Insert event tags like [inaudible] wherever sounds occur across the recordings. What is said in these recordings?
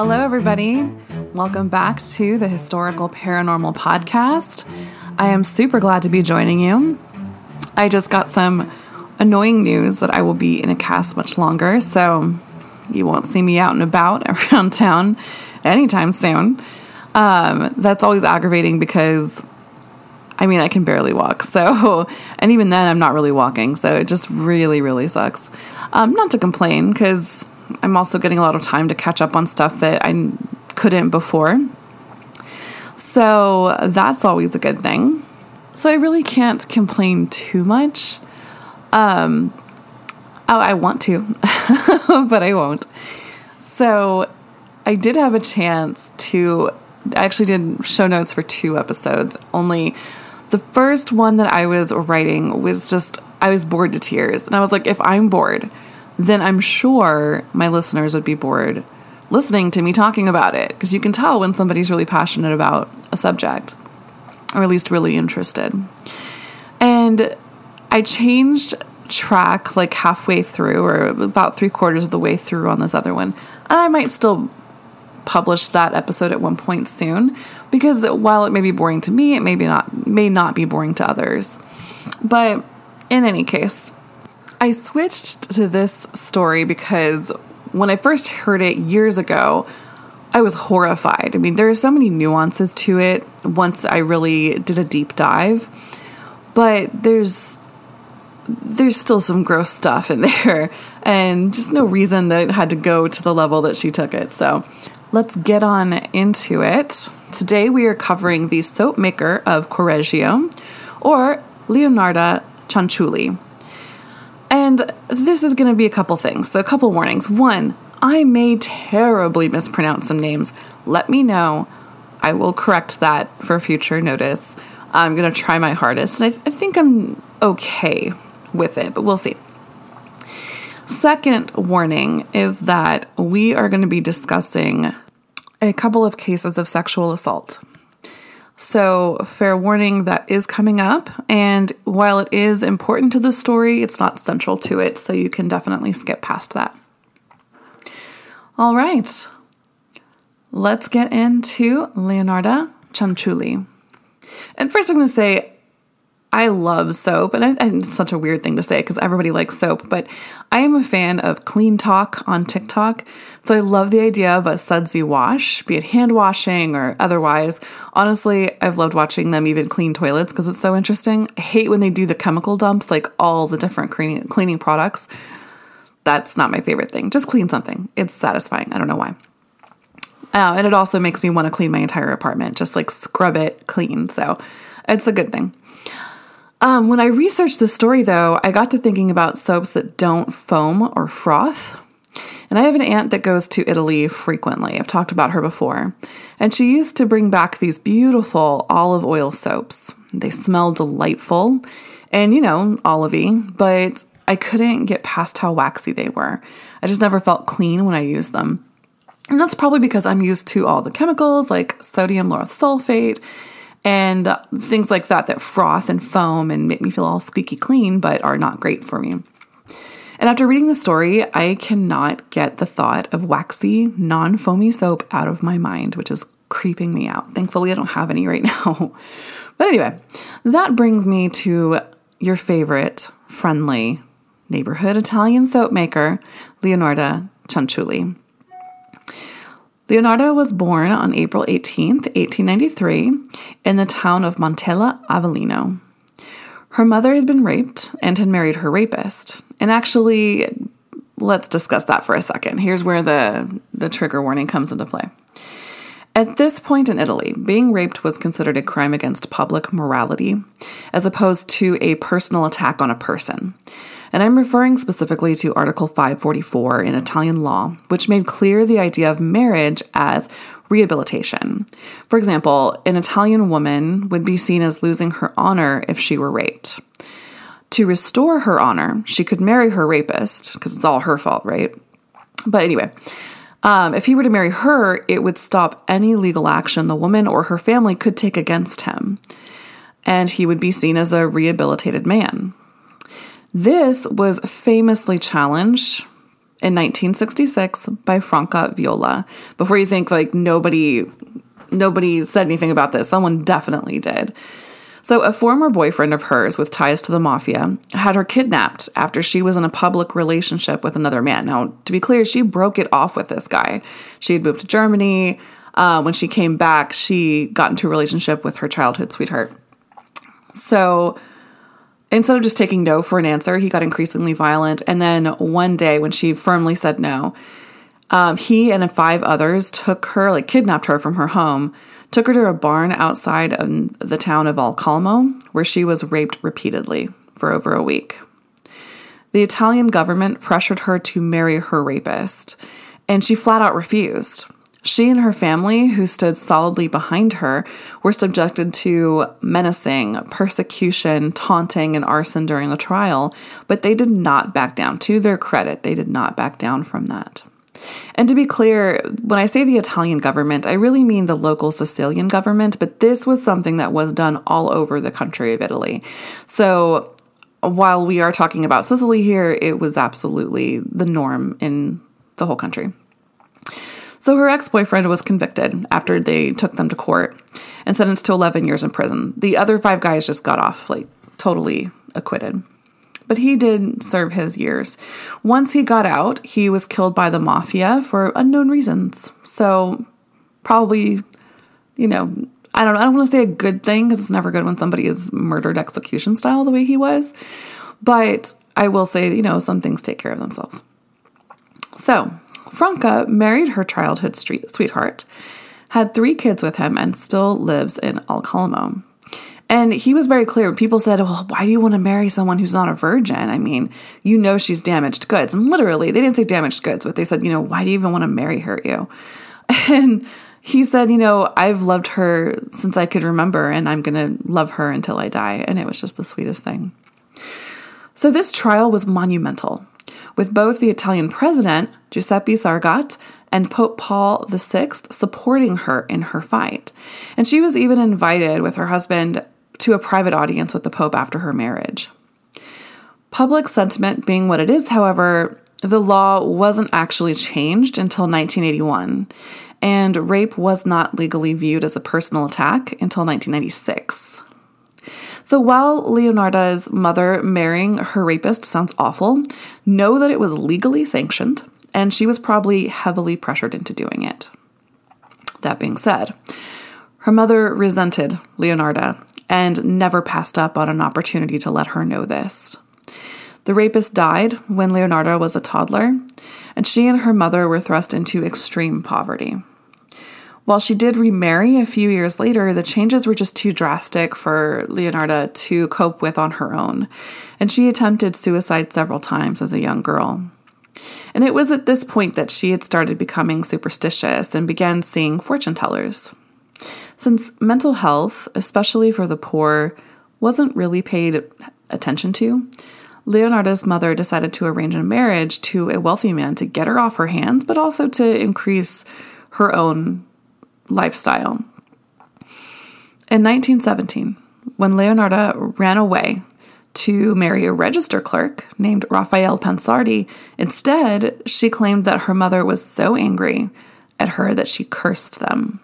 Hello, everybody. Welcome back to the Historical Paranormal Podcast. I am super glad to be joining you. I just got some annoying news that I will be in a cast much longer, so you won't see me out and about [laughs] around town anytime soon. Um, that's always aggravating because I mean, I can barely walk. So, and even then, I'm not really walking. So it just really, really sucks. Um, not to complain because I'm also getting a lot of time to catch up on stuff that I couldn't before. So that's always a good thing. So I really can't complain too much. Um, oh, I want to, [laughs] but I won't. So I did have a chance to. I actually did show notes for two episodes. Only the first one that I was writing was just I was bored to tears, and I was like, if I'm bored, then I'm sure my listeners would be bored listening to me talking about it because you can tell when somebody's really passionate about a subject or at least really interested. And I changed track like halfway through or about three quarters of the way through on this other one. And I might still publish that episode at one point soon because while it may be boring to me, it may be not may not be boring to others. But in any case, I switched to this story because when I first heard it years ago, I was horrified. I mean, there are so many nuances to it once I really did a deep dive, but there's there's still some gross stuff in [laughs] there and just no reason that it had to go to the level that she took it. So, let's get on into it. Today we are covering the soap maker of Correggio or Leonarda Cianciulli. And this is going to be a couple things. So, a couple warnings. One, I may terribly mispronounce some names. Let me know. I will correct that for future notice. I'm going to try my hardest. And I, th- I think I'm okay with it, but we'll see. Second warning is that we are going to be discussing a couple of cases of sexual assault. So, fair warning that is coming up. And while it is important to the story, it's not central to it. So, you can definitely skip past that. All right. Let's get into Leonarda Cianciulli. And first, I'm going to say I love soap, and, I, and, it's such a weird thing to say because everybody likes soap, but I am a fan of CleanTok on TikTok. So I love the idea of a sudsy wash, be it hand washing or otherwise. Honestly, I've loved watching them even clean toilets because it's so interesting. I hate when they do the chemical dumps, like all the different cleaning, cleaning products. That's not my favorite thing. Just clean something. It's satisfying. I don't know why. Uh, and it also makes me want to clean my entire apartment, just like scrub it clean. So it's a good thing. Um, when I researched the story, though, I got to thinking about soaps that don't foam or froth. And I have an aunt that goes to Italy frequently. I've talked about her before. And she used to bring back these beautiful olive oil soaps. They smell delightful and, you know, olivey, but I couldn't get past how waxy they were. I just never felt clean when I used them. And that's probably because I'm used to all the chemicals like sodium lauryl sulfate and things like that that froth and foam and make me feel all squeaky clean, but are not great for me. And after reading the story, I cannot get the thought of waxy, non foamy soap out of my mind, which is creeping me out. Thankfully, I don't have any right [laughs] now. but anyway, that brings me to your favorite friendly neighborhood Italian soap maker, Leonarda Cianciulli. Leonardo was born on April 18, 1893, in the town of Montella Avellino. Her mother had been raped and had married her rapist. And actually, let's discuss that for a second. Here's where the, the trigger warning comes into play. At this point in Italy, being raped was considered a crime against public morality, as opposed to a personal attack on a person. And I'm referring specifically to Article 544 in Italian law, which made clear the idea of marriage as rehabilitation. For example, an Italian woman would be seen as losing her honor if she were raped. To restore her honor, she could marry her rapist, because it's all her fault, right? But anyway, um, if he were to marry her, it would stop any legal action the woman or her family could take against him. And he would be seen as a rehabilitated man. This was famously challenged in 1966 by Franca Viola. Before you think like nobody nobody said anything about this, someone definitely did. So, a former boyfriend of hers with ties to the mafia had her kidnapped after she was in a public relationship with another man. Now, to be clear, she broke it off with this guy. She had moved to Germany. Uh, when she came back, she got into a relationship with her childhood sweetheart. So, instead of just taking no for an answer, he got increasingly violent. And then one day, when she firmly said no, um, he and five others took her, like kidnapped her from her home took her to a barn outside of the town of Alcalmo, where she was raped repeatedly for over a week. The Italian government pressured her to marry her rapist, and she flat out refused. She and her family, who stood solidly behind her, were subjected to menacing, persecution, taunting, and arson during the trial, but they did not back down. To their credit, they did not back down from that. And to be clear, when I say the Italian government, I really mean the local Sicilian government, but this was something that was done all over the country of Italy. So while we are talking about Sicily here, it was absolutely the norm in the whole country. So her ex boyfriend was convicted after they took them to court and sentenced to 11 years in prison. The other five guys just got off, like, totally acquitted but he did serve his years. Once he got out, he was killed by the mafia for unknown reasons. So, probably, you know, I don't I don't want to say a good thing because it's never good when somebody is murdered execution style the way he was. But I will say, you know, some things take care of themselves. So, Franca married her childhood street, sweetheart, had three kids with him, and still lives in Alcalamo. And he was very clear. People said, Well, why do you want to marry someone who's not a virgin? I mean, you know she's damaged goods. And literally, they didn't say damaged goods, but they said, You know, why do you even want to marry her, you? [laughs] And he said, You know, I've loved her since I could remember, and I'm going to love her until I die. And it was just the sweetest thing. So this trial was monumental, with both the Italian president, Giuseppe Saragat, and Pope Paul VI supporting her in her fight. And she was even invited with her husband to a private audience with the Pope after her marriage. Public sentiment being what it is, however, the law wasn't actually changed until 1981, and rape was not legally viewed as a personal attack until 1996. So while Leonarda's mother marrying her rapist sounds awful, know that it was legally sanctioned, and she was probably heavily pressured into doing it. That being said, her mother resented Leonarda and never passed up on an opportunity to let her know this. The rapist died when Leonardo was a toddler, and she and her mother were thrust into extreme poverty. While she did remarry a few years later, the changes were just too drastic for Leonarda to cope with on her own, and she attempted suicide several times as a young girl. And it was at this point that she had started becoming superstitious and began seeing fortune tellers. Since mental health, especially for the poor, wasn't really paid attention to, Leonarda's mother decided to arrange a marriage to a wealthy man to get her off her hands, but also to increase her own lifestyle. In 1917, when Leonarda ran away to marry a register clerk named Raphael Pansardi, instead, she claimed that her mother was so angry at her that she cursed them.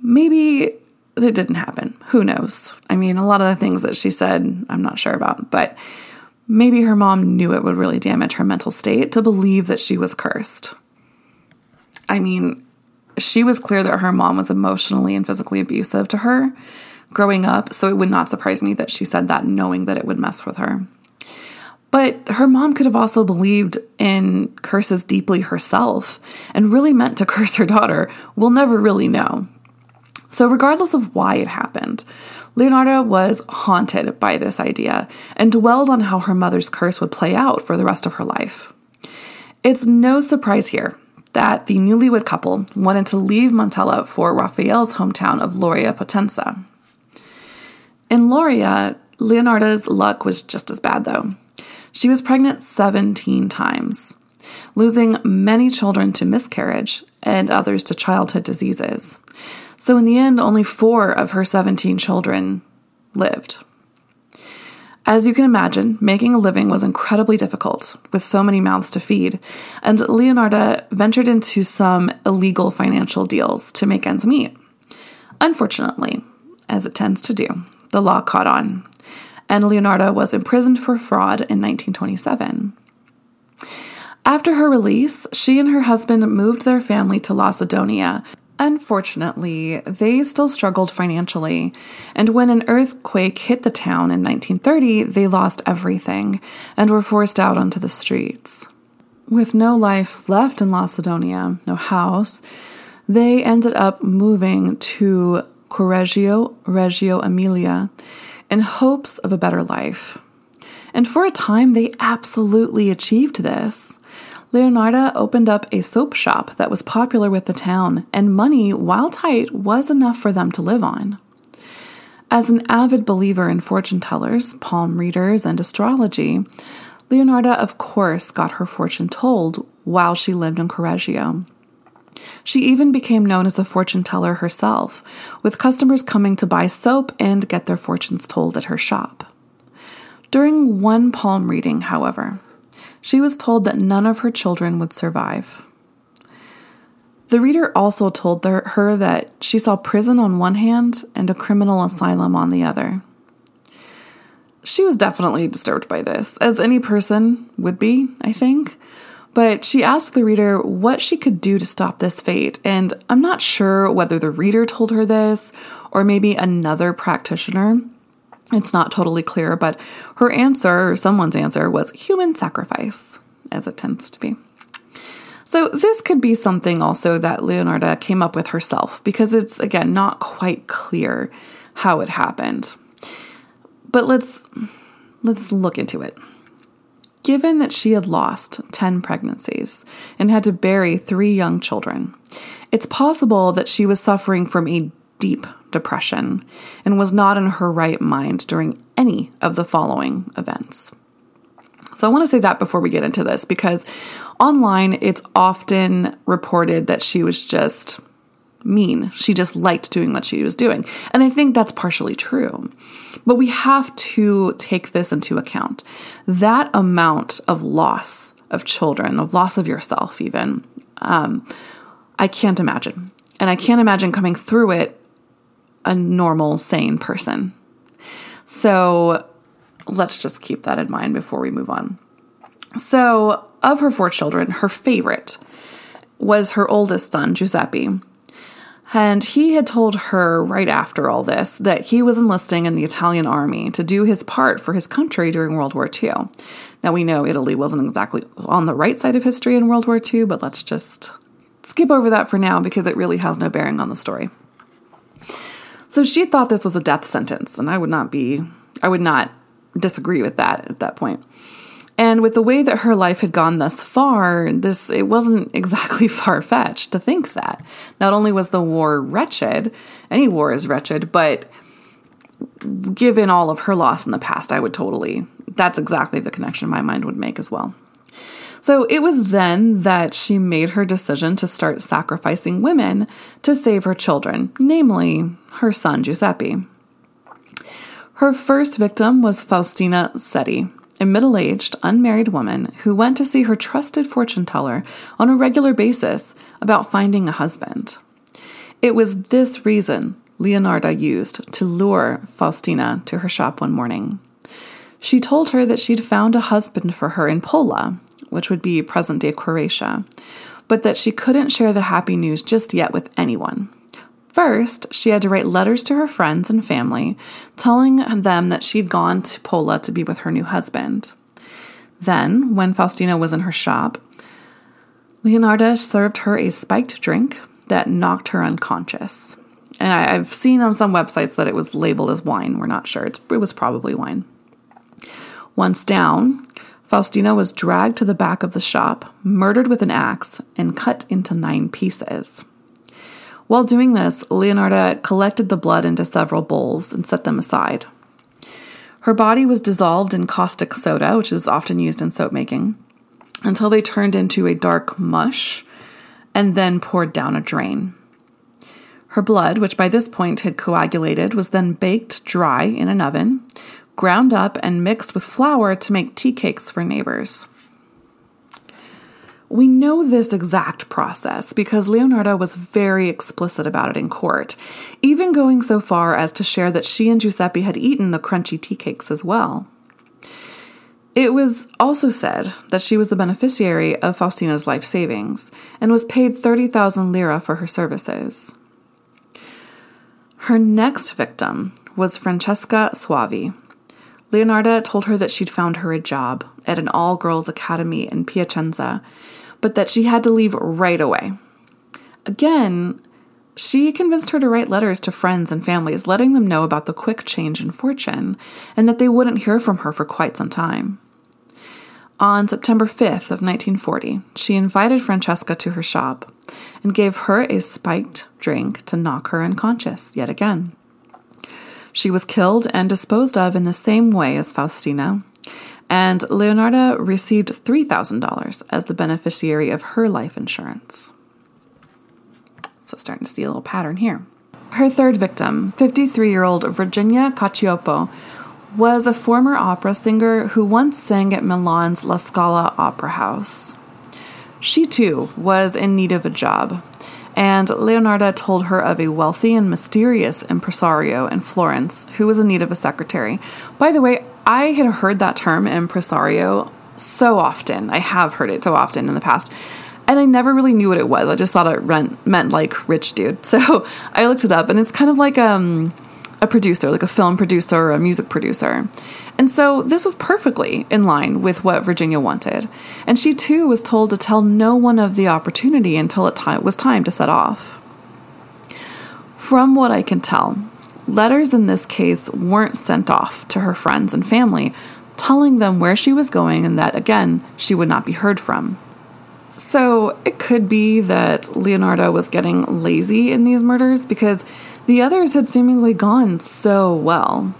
Maybe it didn't happen. Who knows? I mean, a lot of the things that she said, I'm not sure about, but maybe her mom knew it would really damage her mental state to believe that she was cursed. I mean, she was clear that her mom was emotionally and physically abusive to her growing up, so it would not surprise me that she said that knowing that it would mess with her. But her mom could have also believed in curses deeply herself and really meant to [laughs] curse her daughter. We'll never really know. So, regardless of why it happened, Leonardo was haunted by this idea and dwelled on how her mother's curse would play out for the rest of her life. It's no surprise here that the newlywed couple wanted to leave Montella for Raphael's hometown of Lauria Potenza. In Lauria, Leonarda's luck was just as bad, though. She was pregnant 17 times, losing many children to miscarriage and others to childhood diseases. So, in the end, only four of her 17 children lived. As you can imagine, making a living was incredibly difficult with so many mouths to feed, and Leonarda ventured into some illegal financial deals to make ends meet. Unfortunately, as it tends to do, the law caught on, and Leonarda was imprisoned for fraud in 1927. After her release, she and her husband moved their family to Lacedonia, Unfortunately, they still struggled financially, and when an earthquake hit the town in 1930, they lost everything and were forced out onto the streets. With no life left in Lacedonia, no house, they ended up moving to Correggio, Reggio Emilia, in hopes of a better life. And for a time, they absolutely achieved this. Leonarda opened up a soap shop that was popular with the town, and money, while tight, was enough for them to live on. As an avid believer in fortune tellers, palm readers, and astrology, Leonarda, of course, got her fortune told while she lived in Correggio. She even became known as a fortune teller herself, with customers coming to buy soap and get their fortunes told at her shop. During one palm reading, however, she was told that none of her children would survive. The reader also told her that she saw prison on one hand and a criminal asylum on the other. She was definitely disturbed by this, as any person would be, I think. But she asked the reader what she could do to stop this fate, and I'm not sure whether the reader told her this or maybe another practitioner. It's not totally clear, but her answer, or someone's answer, was human sacrifice, as it tends to be. So, this could be something also that Leonarda came up with herself because it's, again, not quite clear how it happened. But let's let's look into it. Given that she had lost 10 pregnancies and had to bury three young children, it's possible that she was suffering from a deep depression and was not in her right mind during any of the following events. So I want to say that before we get into this because online it's often reported that she was just mean. She just liked doing what she was doing. And I think that's partially true. But we have to take this into account. That amount of loss of children, of loss of yourself, even, um, I can't imagine. And I can't imagine coming through it a normal, sane person. So let's just keep that in mind before we move on. So, of her four children, her favorite was her oldest son, Giuseppe. And he had told her right after all this that he was enlisting in the Italian army to do his part for his country during World War II. Now, we know Italy wasn't exactly on the right side of history in World War II, but let's just skip over that for now because it really has no bearing on the story. So she thought this was a death sentence, and I would not be, I would not disagree with that at that point. And with the way that her life had gone thus far, this it wasn't [laughs] exactly far fetched to think that. Not only was the war wretched, any war is wretched, but given all of her loss in the past, I would totally that's exactly the connection my mind would make as well. So it was then that she made her decision to start sacrificing women to save her children, namely her son Giuseppe. Her first victim was Faustina Setti, a middle aged, unmarried woman who went to see her trusted fortune teller on a regular basis about finding a husband. It was this reason Leonarda used to lure Faustina to her shop one morning. She told her that she'd found a husband for her in Pola, which would be present day Croatia, but that she couldn't share the happy news just yet with anyone. First, she had to write letters to her friends and family, telling them that she'd gone to Pola to be with her new husband. Then, when Faustina was in her shop, Leonarda served her a spiked drink that knocked her unconscious. And I, have seen on some websites that it was labeled as wine. We're not sure. It's, it was probably wine. Once down, Faustina was dragged to the back of the shop, murdered with an axe, and cut into nine pieces. While doing this, Leonarda collected the blood into several bowls and set them aside. Her body was dissolved in caustic soda, which is often used in soap making, until they turned into a dark mush and then poured down a drain. Her blood, which by this point had coagulated, was then baked dry in an oven ground up and mixed with flour to make tea cakes for neighbors. We know this exact process because Leonardo was very explicit about it in court, even going so far as to share that she and Giuseppe had eaten the crunchy tea cakes as well. It was also said that she was the beneficiary of Faustina's life savings and was paid 30,000 lira for her services. Her next victim was Francesca Soavi. Leonarda told her that she'd found her a job at an all girls academy in Piacenza but that she had to leave right away. Again, she convinced her to write letters to friends and families, letting them know about the quick change in fortune and that they wouldn't hear from her for quite some time. On September 5th of 1940, she invited Francesca to her shop and gave her a spiked drink to knock her unconscious yet again. She was killed and disposed of in the same way as Faustina, and Leonarda received $3,000 as the beneficiary of her life insurance. So, starting to see a little pattern here. Her third victim, 53 year old Virginia Cacioppo, was a former opera singer who once sang at Milan's La Scala Opera House. She too was in need of a job, and Leonarda told her of a wealthy and mysterious impresario in Florence who was in need of a secretary. By the way, I had heard that term impresario so often. I have heard it so often in the past. And I never really knew what it was. I just thought it meant, like rich dude. [laughs] So I looked it up and it's kind of like um, a producer, like a film producer or a music producer. And so this was perfectly in line with what Virginia wanted. And she too was told to tell no one of the opportunity until it was time to set off. From what I can tell, Letters in this case weren't sent off to her friends and family, telling them where she was going and that, again, she would not be heard from. So it could be that Leonardo was getting lazy in these murders because the others had seemingly gone so well.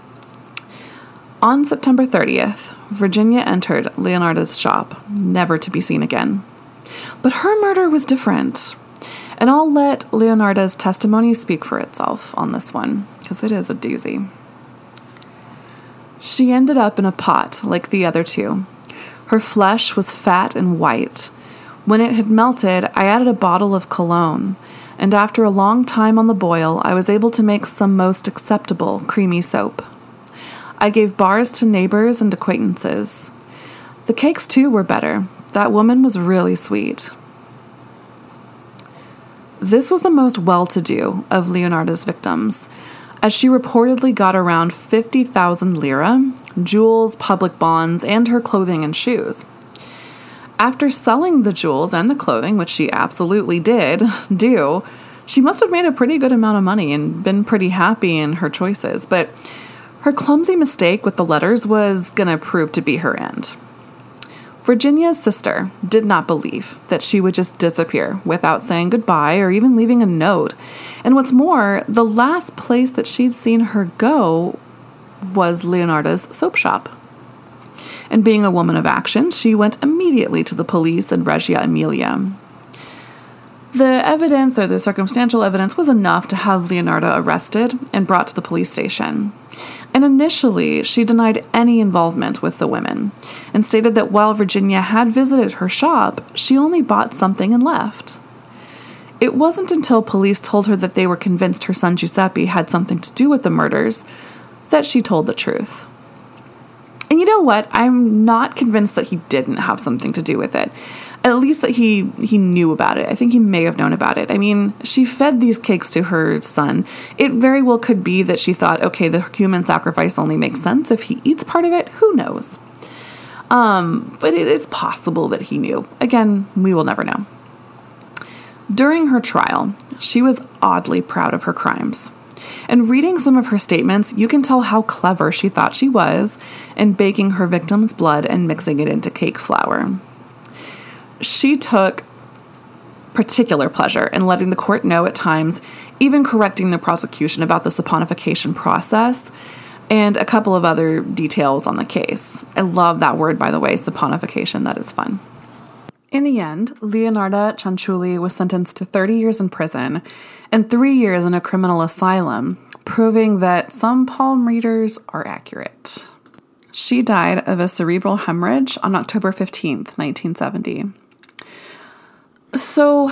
On September 30th, Virginia entered Leonardo's shop, never to be seen again. But her murder was different. And I'll let Leonardo's testimony speak for itself on this one, because it is a doozy. She ended up in a pot like the other two. Her flesh was fat and white. When it had melted, I added a bottle of cologne, and after a long time on the boil, I was able to make some most acceptable creamy soap. I gave bars to neighbors and acquaintances. The cakes, too, were better. That woman was really sweet. This was the most well to do of Leonardo's victims, as she reportedly got around 50,000 lira, jewels, public bonds, and her clothing and shoes. After selling the jewels and the clothing, which she absolutely did [laughs] do, she must have made a pretty good amount of money and been pretty happy in her choices. But her clumsy mistake with the letters was going to prove to be her end. Virginia's sister did not believe that she would just disappear without saying goodbye or even leaving a note. And what's more, the last place that she'd seen her go was Leonardo's soap shop. And being a woman of action, she went immediately to the police in Reggio Emilia. The evidence or the circumstantial evidence was enough to have Leonardo arrested and brought to the police station and initially she denied any involvement with the women and stated that while Virginia had visited her shop, she only bought something and left. It wasn't until police told her that they were convinced her son Giuseppe had something to do with the murders that she told the truth. And you know what? I'm not convinced that he didn't have something to do with it at least that he he knew about it. I think he may have known about it. I mean, she fed these cakes to her son. It very well could be that she thought, okay, the human sacrifice only makes sense if he eats part of it. Who knows? Um, but it, it's possible that he knew. Again, we will never know. During her trial, she was oddly proud of her crimes. And reading some of her statements, you can tell how clever she thought she was in baking her victim's blood and mixing it into cake flour she took particular pleasure in letting the court know at times, even correcting the prosecution about the saponification process and a couple of other details on the case. I love that word, by the way, saponification. That is fun. In the end, Leonarda Cianciulli was sentenced to 30 years in prison and three years in a criminal asylum, proving that some palm readers are accurate. She died of a cerebral hemorrhage on October 15th, 1970. So,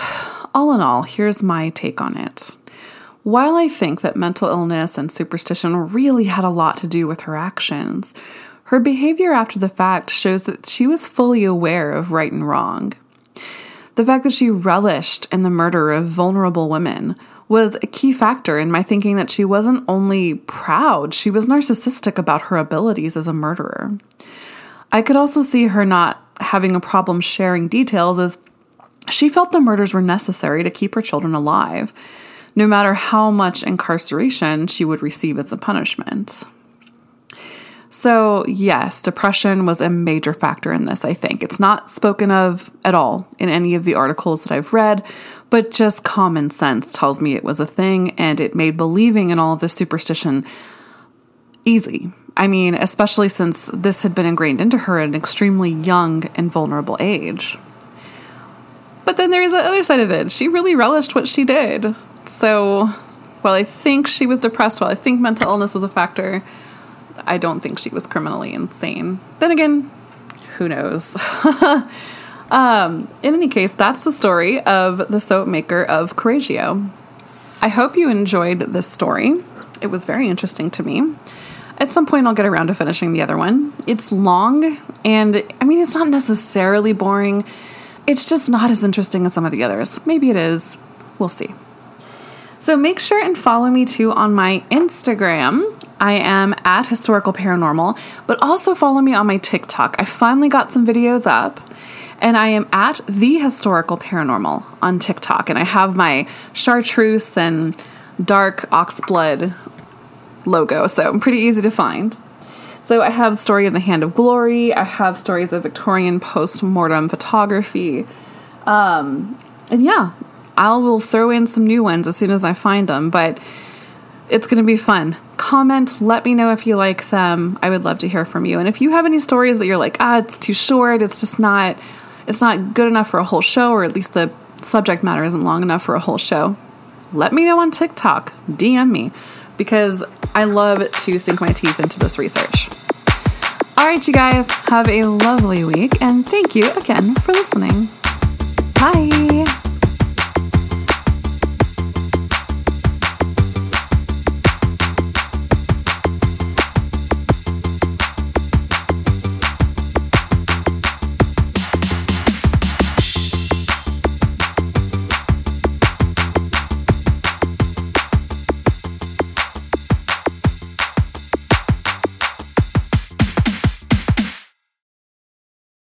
all in all, here's my take on it. While I think that mental illness and superstition really had a lot to do with her actions, her behavior after the fact shows that she was fully aware of right and wrong. The fact that she relished in the murder of vulnerable women was a key factor in my thinking that she wasn't only proud, she was narcissistic about her abilities as a murderer. I could also see her not having a problem sharing details as she felt the murders were necessary to keep her children alive, no matter how much incarceration she would receive as a punishment. So, yes, depression was a major factor in this, I think. It's not spoken of at all in any of the articles that I've read, but just common sense tells me it was a thing and it made believing in all of this superstition easy. I mean, especially since this had been ingrained into her at an extremely young and vulnerable age. But then there is the other side of it. She really relished what she did. So, while I think she was depressed, while I think mental illness was a factor, I don't think she was criminally insane. Then again, who knows? [laughs] um, in any case, that's the story of the soap maker of Correggio. I hope you enjoyed this story. It was very interesting to me. At some point, I'll get around to finishing the other one. It's long, and I mean, it's not necessarily boring. It's just not as interesting as some of the others. Maybe it is. We'll see. So make sure and follow me too on my Instagram. I am at Historical Paranormal, but also follow me on my TikTok. I finally got some videos up, and I am at The Historical Paranormal on TikTok. And I have my chartreuse and dark oxblood logo, so pretty easy to find. So I have story of the Hand of Glory. I have stories of Victorian post-mortem photography. Um, and yeah, I will throw in some new ones as soon as I find them, but it's going to be fun. Comment, let me know if you like them. I would love to hear from you. And if you have any stories that you're like, ah, it's too short, it's just not it's not good enough for a whole show or at least the subject matter isn't long enough for a whole show, let me know on TikTok. DM me because I love to sink my teeth into this research. All right, you guys, have a lovely week and thank you again for listening. Bye.